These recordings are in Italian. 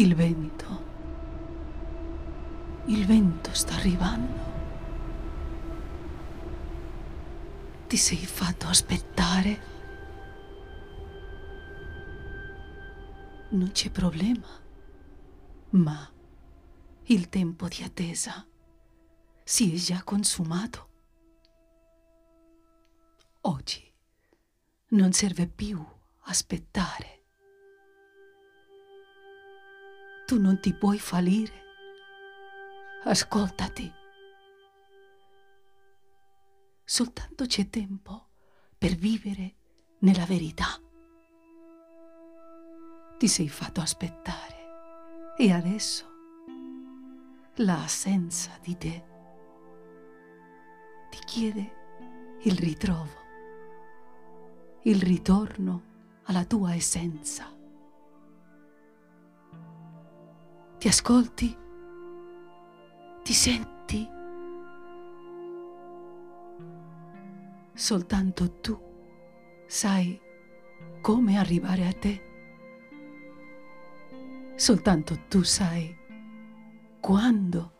Il vento. Il vento sta arrivando. Ti sei fatto aspettare. Non c'è problema. Ma il tempo di attesa si è già consumato. Oggi non serve più aspettare. Tu non ti puoi fallire. Ascoltati. Soltanto c'è tempo per vivere nella verità. Ti sei fatto aspettare e adesso l'assenza di te ti chiede il ritrovo, il ritorno alla tua essenza. Ti ascolti? Ti senti? Soltanto tu sai come arrivare a te. Soltanto tu sai quando.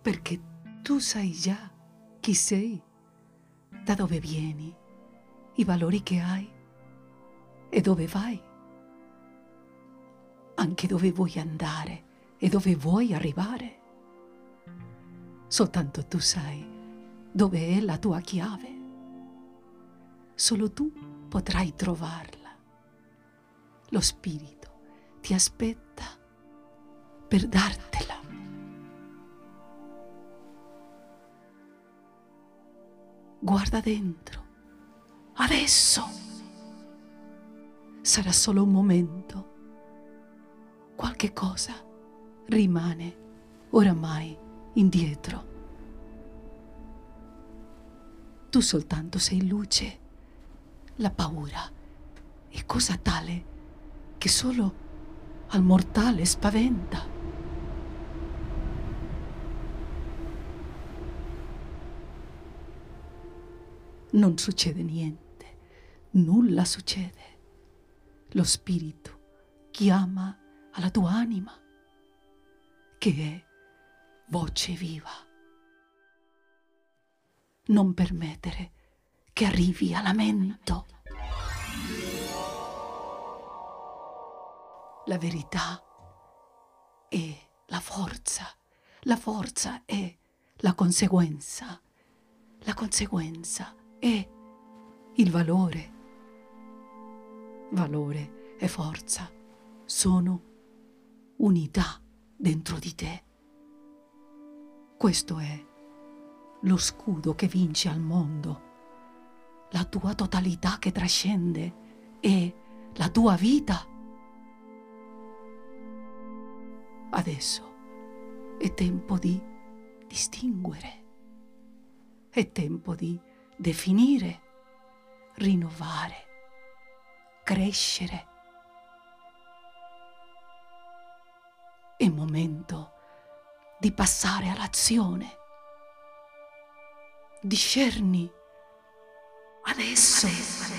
Perché tu sai già chi sei, da dove vieni, i valori che hai e dove vai anche dove vuoi andare e dove vuoi arrivare. Soltanto tu sai dove è la tua chiave. Solo tu potrai trovarla. Lo Spirito ti aspetta per dartela. Guarda dentro. Adesso. Sarà solo un momento qualche cosa rimane oramai indietro. Tu soltanto sei luce. La paura è cosa tale che solo al mortale spaventa. Non succede niente, nulla succede. Lo spirito chiama alla tua anima, che è voce viva. Non permettere che arrivi a lamento. La verità è la forza, la forza è la conseguenza, la conseguenza è il valore. Valore e forza sono unità dentro di te. Questo è lo scudo che vince al mondo, la tua totalità che trascende e la tua vita. Adesso è tempo di distinguere, è tempo di definire, rinnovare, crescere momento di passare all'azione. Discerni adesso. adesso.